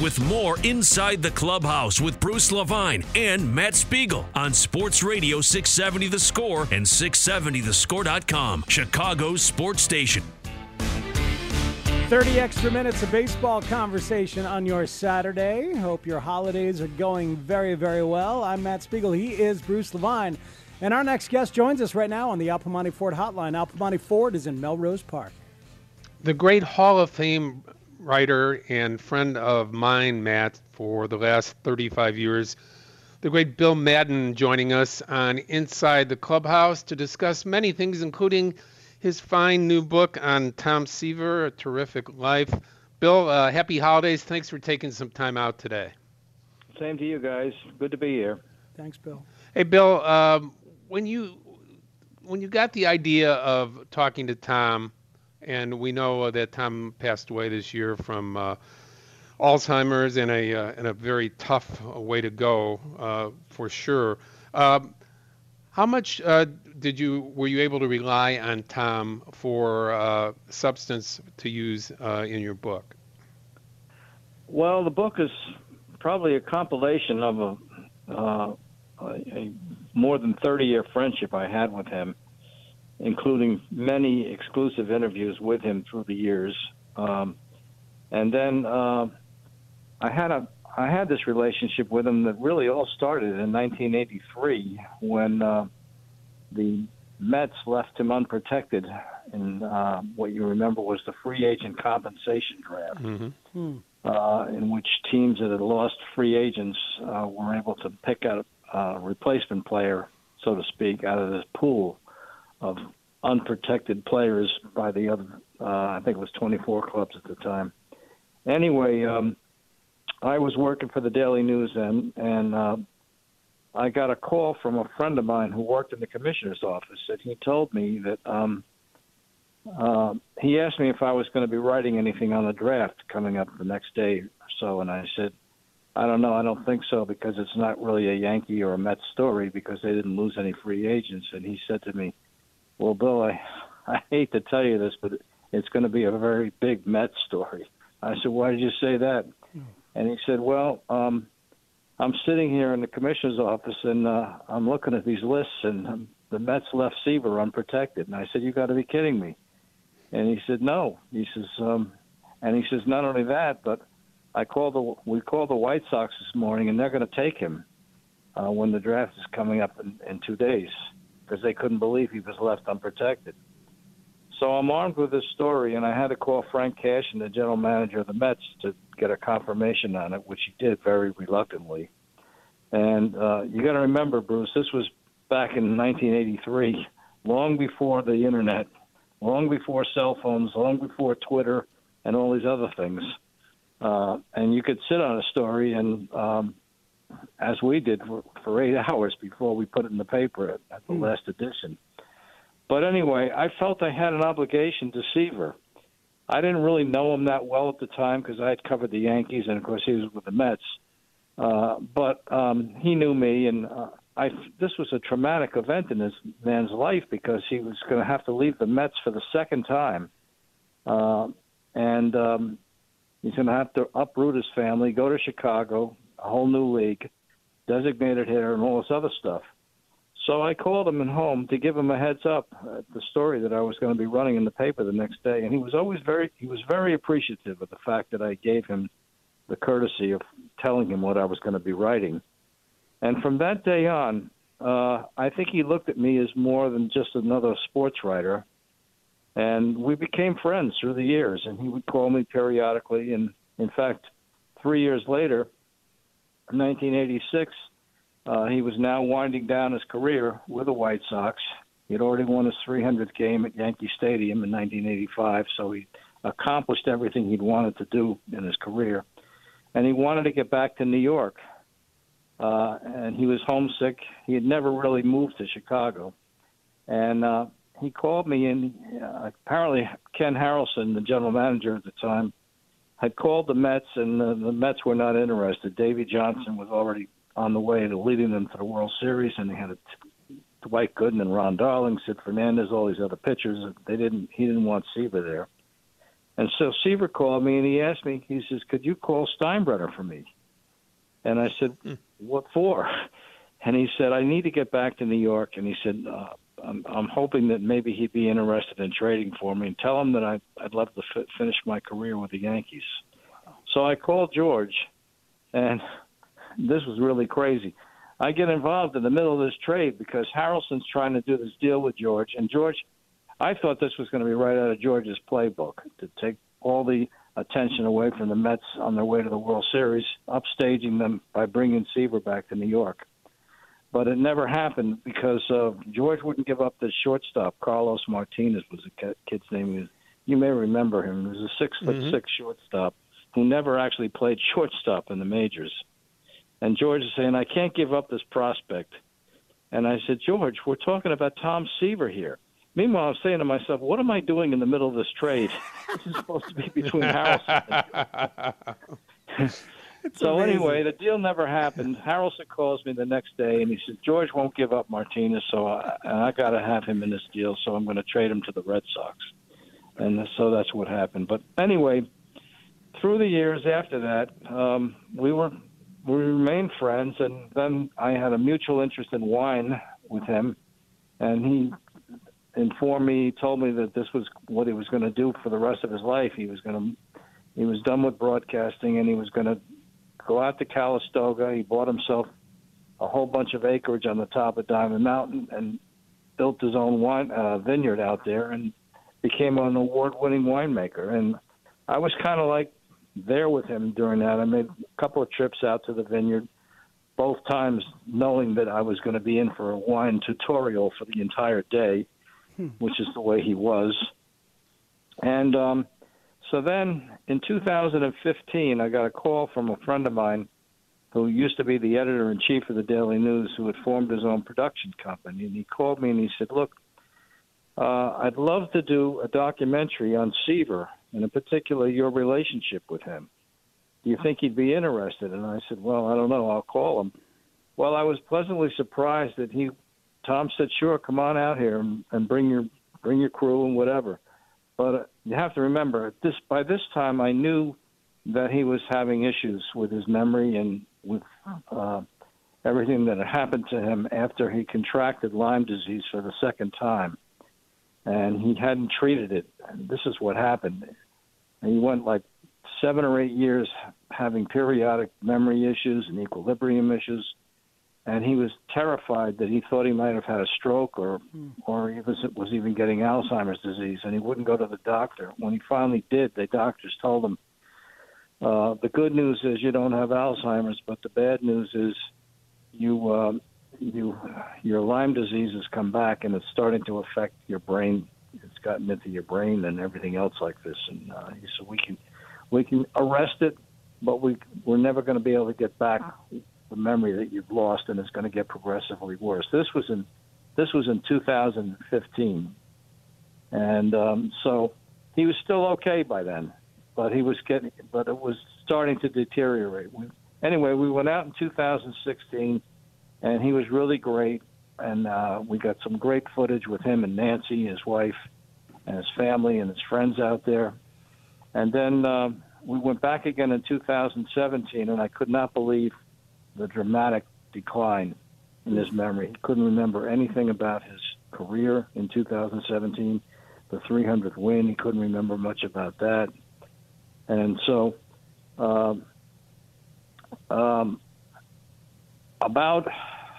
with more Inside the Clubhouse with Bruce Levine and Matt Spiegel on Sports Radio 670 The Score and 670thescore.com, Chicago's sports station. 30 extra minutes of baseball conversation on your Saturday. Hope your holidays are going very, very well. I'm Matt Spiegel. He is Bruce Levine. And our next guest joins us right now on the Al Piemonte Ford hotline. Al Piemonte Ford is in Melrose Park. The great Hall of Fame writer and friend of mine, Matt, for the last 35 years, the great Bill Madden joining us on Inside the Clubhouse to discuss many things, including his fine new book on Tom Seaver, A Terrific Life. Bill, uh, happy holidays. Thanks for taking some time out today. Same to you guys. Good to be here. Thanks, Bill. Hey, Bill, um, when you when you got the idea of talking to Tom, and we know that Tom passed away this year from uh, Alzheimer's in a uh, in a very tough way to go uh, for sure. Um, how much uh, did you were you able to rely on Tom for uh, substance to use uh, in your book? Well, the book is probably a compilation of a, uh, a more than 30 year friendship I had with him, including many exclusive interviews with him through the years. Um, and then uh, I had a I had this relationship with him that really all started in 1983 when uh, the Mets left him unprotected in uh, what you remember was the free agent compensation draft, mm-hmm. uh, in which teams that had lost free agents uh, were able to pick out a replacement player, so to speak, out of this pool of unprotected players by the other. Uh, I think it was 24 clubs at the time. Anyway, um, I was working for the Daily News then, and uh, I got a call from a friend of mine who worked in the commissioner's office, and he told me that um, uh, he asked me if I was going to be writing anything on the draft coming up the next day or so, and I said, I don't know, I don't think so because it's not really a Yankee or a Mets story because they didn't lose any free agents. And he said to me, Well, Bill, I I hate to tell you this, but it's going to be a very big Mets story. I said, Why did you say that? And he said, Well, um, I'm sitting here in the commissioner's office and uh, I'm looking at these lists, and um, the Mets left Seaver unprotected. And I said, "You got to be kidding me!" And he said, "No." He says, um, and he says, "Not only that, but I called the we called the White Sox this morning, and they're going to take him uh, when the draft is coming up in, in two days because they couldn't believe he was left unprotected." So I'm armed with this story, and I had to call Frank Cashen, the general manager of the Mets, to get a confirmation on it, which he did very reluctantly. And uh, you got to remember, Bruce, this was back in 1983, long before the internet, long before cell phones, long before Twitter, and all these other things. Uh, and you could sit on a story and, um, as we did for, for eight hours before we put it in the paper at, at the mm. last edition. But anyway, I felt I had an obligation to Seaver. I didn't really know him that well at the time because I had covered the Yankees, and of course he was with the Mets. Uh, but um, he knew me, and uh, I. This was a traumatic event in this man's life because he was going to have to leave the Mets for the second time, uh, and um, he's going to have to uproot his family, go to Chicago, a whole new league, designated hitter, and all this other stuff. So I called him at home to give him a heads up at the story that I was going to be running in the paper the next day, and he was always very he was very appreciative of the fact that I gave him the courtesy of telling him what I was going to be writing. And from that day on, uh, I think he looked at me as more than just another sports writer, and we became friends through the years. And he would call me periodically, and in fact, three years later, 1986 uh, he was now winding down his career with the White Sox. He had already won his 300th game at Yankee Stadium in 1985, so he accomplished everything he'd wanted to do in his career. And he wanted to get back to New York. Uh, and he was homesick. He had never really moved to Chicago. And uh, he called me, and uh, apparently Ken Harrelson, the general manager at the time, had called the Mets, and the, the Mets were not interested. Davey Johnson was already on the way to leading them to the World Series, and they had a Dwight Gooden and Ron Darling, Sid Fernandez, all these other pitchers. They didn't. He didn't want Seaver there, And so Seaver called me and he asked me, he says, Could you call Steinbrenner for me? And I said, What for? And he said, I need to get back to New York. And he said, uh, I'm, I'm hoping that maybe he'd be interested in trading for me and tell him that I, I'd love to f- finish my career with the Yankees. So I called George, and this was really crazy. I get involved in the middle of this trade because Harrelson's trying to do this deal with George, and George, I thought this was going to be right out of George's playbook to take all the attention away from the Mets on their way to the World Series, upstaging them by bringing Seaver back to New York but it never happened because uh, George wouldn't give up the shortstop. Carlos Martinez was the kid's name. You may remember him. He was a six foot mm-hmm. six shortstop who never actually played shortstop in the majors. And George is saying, "I can't give up this prospect." And I said, "George, we're talking about Tom Seaver here." Meanwhile, I'm saying to myself, "What am I doing in the middle of this trade? this is supposed to be between Harrelson." so amazing. anyway, the deal never happened. Harrelson calls me the next day and he says George won't give up Martinez, so I, I got to have him in this deal. So I'm going to trade him to the Red Sox, and so that's what happened. But anyway, through the years after that, um, we were we remained friends, and then I had a mutual interest in wine with him, and he informed me, he told me that this was what he was going to do for the rest of his life. He was going to he was done with broadcasting, and he was going to go out to Calistoga. He bought himself a whole bunch of acreage on the top of Diamond Mountain and built his own wine uh, vineyard out there and became an award-winning winemaker. And I was kind of like there with him during that. I made a couple of trips out to the vineyard, both times knowing that I was going to be in for a wine tutorial for the entire day, hmm. which is the way he was. And um, so then in 2015, I got a call from a friend of mine who used to be the editor in chief of the Daily News, who had formed his own production company. And he called me and he said, Look, uh, I'd love to do a documentary on Seaver, and in particular, your relationship with him. Do you think he'd be interested? And I said, Well, I don't know. I'll call him. Well, I was pleasantly surprised that he, Tom said, Sure, come on out here and, and bring your bring your crew and whatever. But you have to remember, this by this time I knew that he was having issues with his memory and with uh, everything that had happened to him after he contracted Lyme disease for the second time, and he hadn't treated it. And this is what happened. And he went like seven or eight years having periodic memory issues and equilibrium issues and he was terrified that he thought he might have had a stroke or hmm. or he was was even getting Alzheimer's disease, and he wouldn't go to the doctor. When he finally did, the doctors told him, uh, "The good news is you don't have Alzheimer's, but the bad news is you uh, you your Lyme disease has come back and it's starting to affect your brain. It's gotten into your brain and everything else like this, and uh, he said we can we can arrest it." But we we're never going to be able to get back the memory that you've lost, and it's going to get progressively worse. This was in this was in 2015, and um, so he was still okay by then, but he was getting, but it was starting to deteriorate. We, anyway, we went out in 2016, and he was really great, and uh, we got some great footage with him and Nancy, his wife, and his family and his friends out there, and then. Uh, we went back again in 2017, and I could not believe the dramatic decline in his memory. He couldn't remember anything about his career in 2017, the 300th win. He couldn't remember much about that. And so, um, um, about,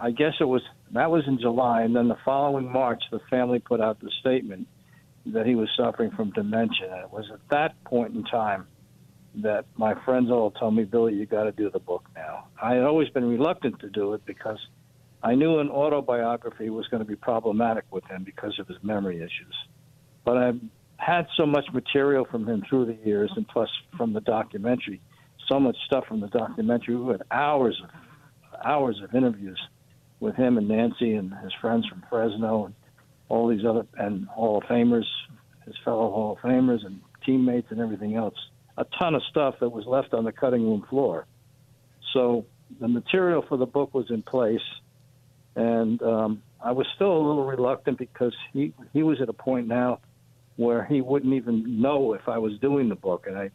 I guess it was, that was in July. And then the following March, the family put out the statement that he was suffering from dementia. And it was at that point in time that my friends all told me, Billy, you got to do the book now. I had always been reluctant to do it because I knew an autobiography was going to be problematic with him because of his memory issues. But I've had so much material from him through the years, and plus from the documentary, so much stuff from the documentary. We had hours of hours of interviews with him and Nancy and his friends from Fresno and all these other and Hall of Famers, his fellow Hall of Famers and teammates and everything else a ton of stuff that was left on the cutting room floor. So the material for the book was in place, and um, I was still a little reluctant because he he was at a point now where he wouldn't even know if I was doing the book. And I,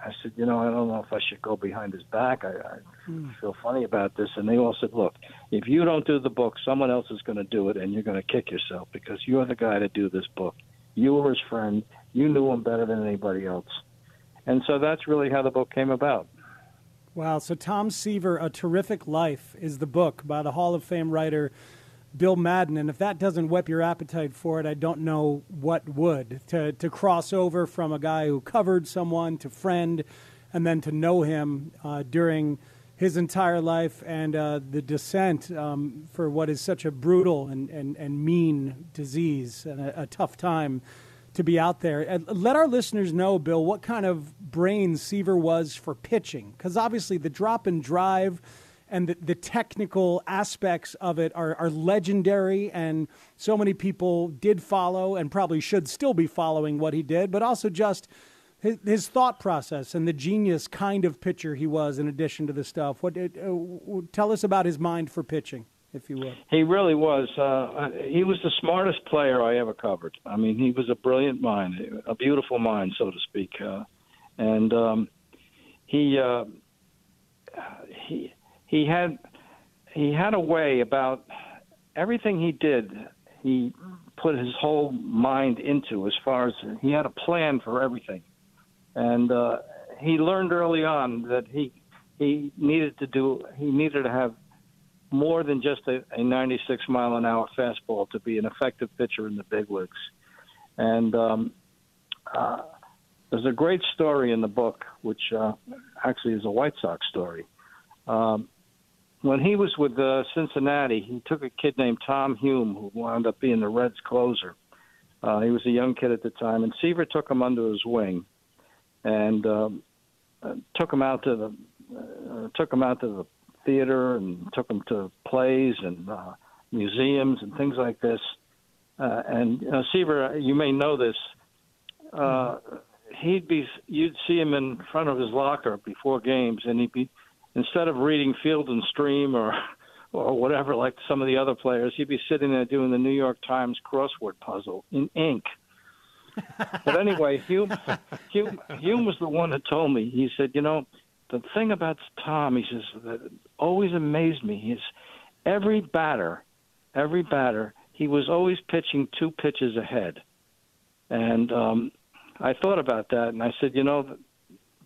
I said, you know, I don't know if I should go behind his back. I, I hmm. feel funny about this. And they all said, look, if you don't do the book, someone else is going to do it, and you're going to kick yourself because you're the guy to do this book. You were his friend. You knew him better than anybody else. And so that's really how the book came about. Wow. So Tom Seaver, A Terrific Life, is the book by the Hall of Fame writer Bill Madden. And if that doesn't whet your appetite for it, I don't know what would. To, to cross over from a guy who covered someone to friend and then to know him uh, during his entire life and uh, the descent um, for what is such a brutal and, and, and mean disease and a, a tough time to be out there. And let our listeners know, Bill, what kind of brain Seaver was for pitching. Because obviously the drop and drive and the, the technical aspects of it are, are legendary. And so many people did follow and probably should still be following what he did, but also just – his, thought process and the genius kind of pitcher he was, in addition to the stuff. What uh, tell us about his mind for pitching, if you would. He really was. Uh, he was the smartest player I ever covered. I mean, he was a brilliant mind, a beautiful mind, so to speak. Uh, and um, he uh, he he had he had a way about everything he did. He put his whole mind into as far as he had a plan for everything and uh, he learned early on that he he needed to do he needed to have more than just a, a 96 mile an hour fastball to be an effective pitcher in the big leagues. And um, uh, there's a great story in the book, which uh, actually is a White Sox story. Um, when he was with uh, Cincinnati, he took a kid named Tom Hume, who wound up being the Reds closer. Uh, he was a young kid at the time, and Seaver took him under his wing and um, uh, took him out to the uh, took him out to the theater and took him to plays and uh, museums and things like this. Uh, and uh, Seaver, you may know this. Uh, he'd be you'd see him in front of his locker before games, and he'd be instead of reading Field and Stream or or whatever like some of the other players, he'd be sitting there doing the New York Times crossword puzzle in ink but anyway, Hume, Hume, Hume was the one that told me. He said, you know, the thing about Tom, he says, that always amazed me is every batter, every batter, he was always pitching two pitches ahead. And um, I thought about that, and I said, you know,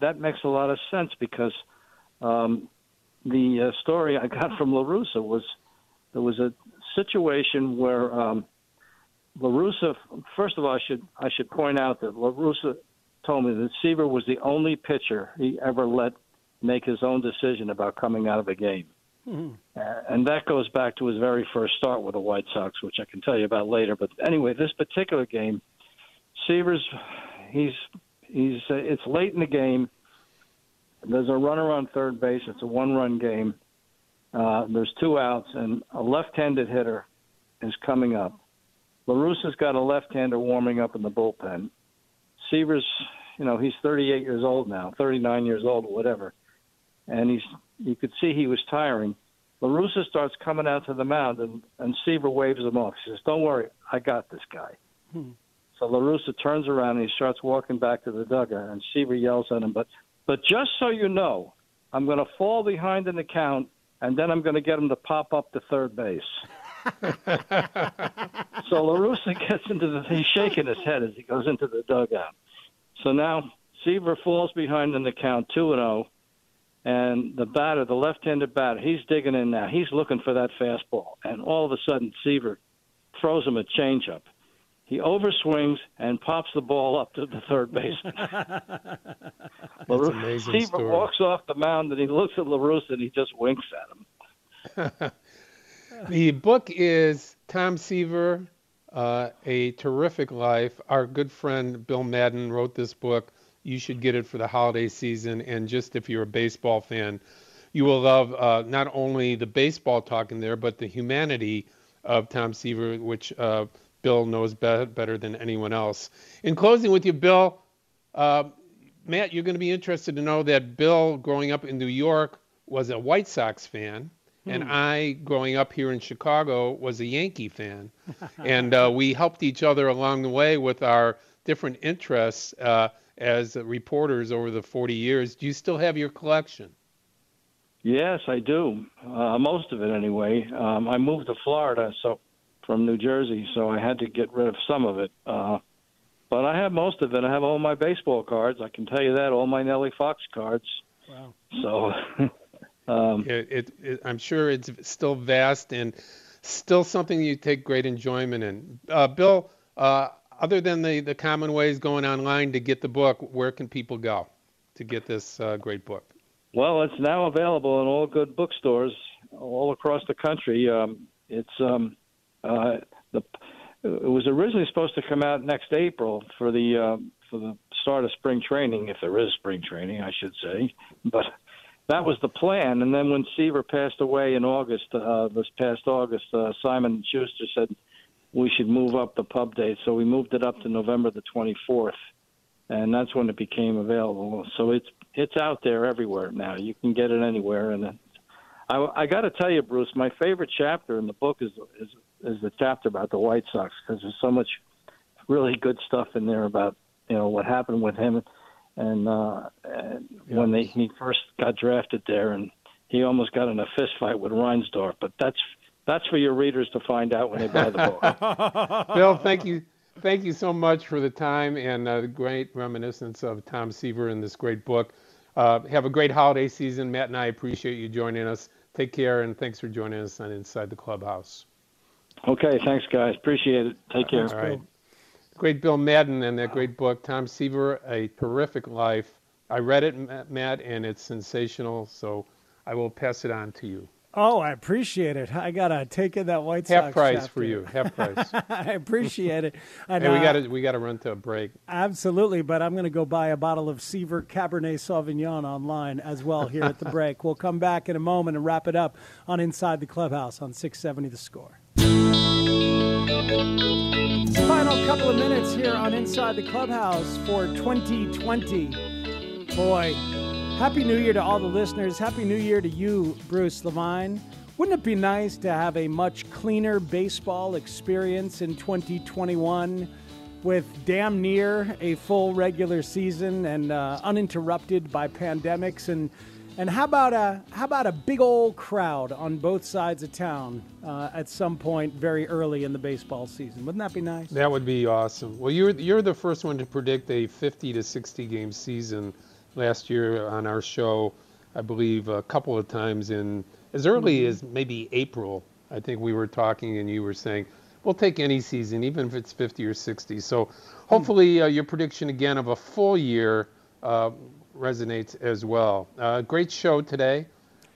that makes a lot of sense because um, the uh, story I got from La Russa was there was a situation where um, La Russa, first of all, I should I should point out that La Russa told me that Seaver was the only pitcher he ever let make his own decision about coming out of a game. Mm-hmm. Uh, and that goes back to his very first start with the White Sox, which I can tell you about later. But anyway, this particular game, Seaver's he's he's uh, it's late in the game. There's a runner on third base. It's a one-run game. Uh, there's two outs, and a left-handed hitter is coming up. La Russa's got a left-hander warming up in the bullpen. Seaver's, you know, he's 38 years old now, 39 years old, or whatever, and he's you could see he was tiring. La Russa starts coming out to the mound, and, and Seaver waves him off. He says, "Don't worry, I got this guy." Hmm. So La Russa turns around and he starts walking back to the dugout, and Seaver yells at him, "But, but just so you know, I'm going to fall behind in the count, and then I'm going to get him to pop up to third base." so La Russa gets into the he's shaking his head as he goes into the dugout. So now Seaver falls behind in the count two and zero, oh, and the batter, the left-handed batter, he's digging in now. He's looking for that fastball, and all of a sudden Seaver throws him a changeup. He overswings and pops the ball up to the third baseman. That's amazing Seaver story. walks off the mound and he looks at La Russa and he just winks at him. the book is Tom Seaver, uh, A Terrific Life. Our good friend Bill Madden wrote this book. You should get it for the holiday season. And just if you're a baseball fan, you will love uh, not only the baseball talk in there, but the humanity of Tom Seaver, which uh, Bill knows be- better than anyone else. In closing with you, Bill, uh, Matt, you're going to be interested to know that Bill, growing up in New York, was a White Sox fan. And hmm. I, growing up here in Chicago, was a Yankee fan. and uh, we helped each other along the way with our different interests uh, as reporters over the 40 years. Do you still have your collection? Yes, I do. Uh, most of it, anyway. Um, I moved to Florida, so from New Jersey, so I had to get rid of some of it. Uh, but I have most of it. I have all my baseball cards. I can tell you that. All my Nellie Fox cards. Wow. So. um, it, it, it, I'm sure it's still vast and still something you take great enjoyment in. Uh, Bill, uh, other than the, the common ways going online to get the book, where can people go to get this uh, great book? Well, it's now available in all good bookstores all across the country. Um, it's um, uh, the it was originally supposed to come out next April for the uh, for the start of spring training, if there is spring training, I should say. But that was the plan. And then when Seaver passed away in August, uh, this past August, uh, Simon Schuster said we should move up the pub date, so we moved it up to November the 24th, and that's when it became available. So it's it's out there everywhere now. You can get it anywhere, and I, I got to tell you, Bruce, my favorite chapter in the book is is is the chapter about the White Sox because there's so much really good stuff in there about you know what happened with him and, uh, and yeah. when they, he first got drafted there, and he almost got in a fist fight with Reinsdorf. But that's that's for your readers to find out when they buy the book. Bill, thank you. Thank you so much for the time and uh, the great reminiscence of Tom Seaver in this great book. Uh, have a great holiday season. Matt and I appreciate you joining us. Take care, and thanks for joining us on Inside the Clubhouse. Okay, thanks, guys. Appreciate it. Take care. All right. Great Bill Madden and that great book, Tom Seaver, A Terrific Life. I read it, Matt, and it's sensational, so I will pass it on to you. Oh, I appreciate it. I gotta take in that White Sox half price chapter. for you. Half price. I appreciate it. And, hey, we uh, got to we got to run to a break. Absolutely, but I'm going to go buy a bottle of Seaver Cabernet Sauvignon online as well here at the break. We'll come back in a moment and wrap it up on Inside the Clubhouse on 670 The Score. Final couple of minutes here on Inside the Clubhouse for 2020. Boy, Happy New Year to all the listeners. Happy New Year to you, Bruce Levine. Wouldn't it be nice to have a much cleaner baseball experience in 2021 with damn near a full regular season and uh, uninterrupted by pandemics and and how about a how about a big old crowd on both sides of town uh, at some point very early in the baseball season? Wouldn't that be nice? That would be awesome. Well, you're you're the first one to predict a 50 to 60 game season last year on our show. I believe a couple of times in as early mm-hmm. as maybe April. I think we were talking and you were saying we'll take any season, even if it's 50 or 60. So hopefully uh, your prediction again of a full year. Uh, resonates as well. Uh, great show today.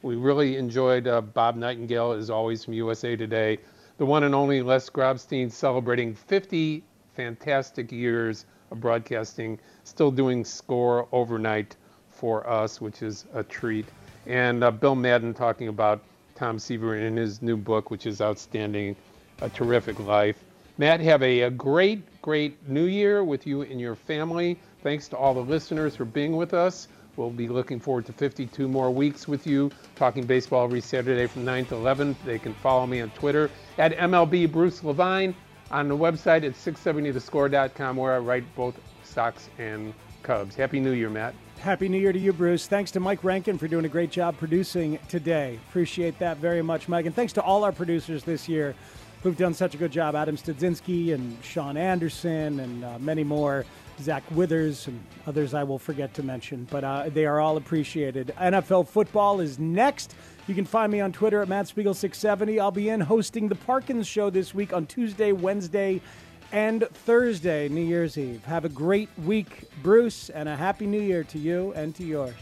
We really enjoyed uh, Bob Nightingale, as always, from USA Today. The one and only Les Grobstein celebrating 50 fantastic years of broadcasting, still doing score overnight for us, which is a treat. And uh, Bill Madden talking about Tom Seaver in his new book, which is outstanding, A Terrific Life. Matt, have a, a great, great new year with you and your family. Thanks to all the listeners for being with us. We'll be looking forward to 52 more weeks with you, talking baseball every Saturday from 9 to 11. They can follow me on Twitter at MLB Bruce Levine, on the website at 670thescore.com, where I write both Sox and Cubs. Happy New Year, Matt. Happy New Year to you, Bruce. Thanks to Mike Rankin for doing a great job producing today. Appreciate that very much, Mike. And thanks to all our producers this year who've done such a good job Adam Studzinski and Sean Anderson and uh, many more. Zach Withers, and others I will forget to mention, but uh, they are all appreciated. NFL football is next. You can find me on Twitter at MattSpiegel670. I'll be in hosting the Parkins Show this week on Tuesday, Wednesday, and Thursday, New Year's Eve. Have a great week, Bruce, and a happy new year to you and to yours.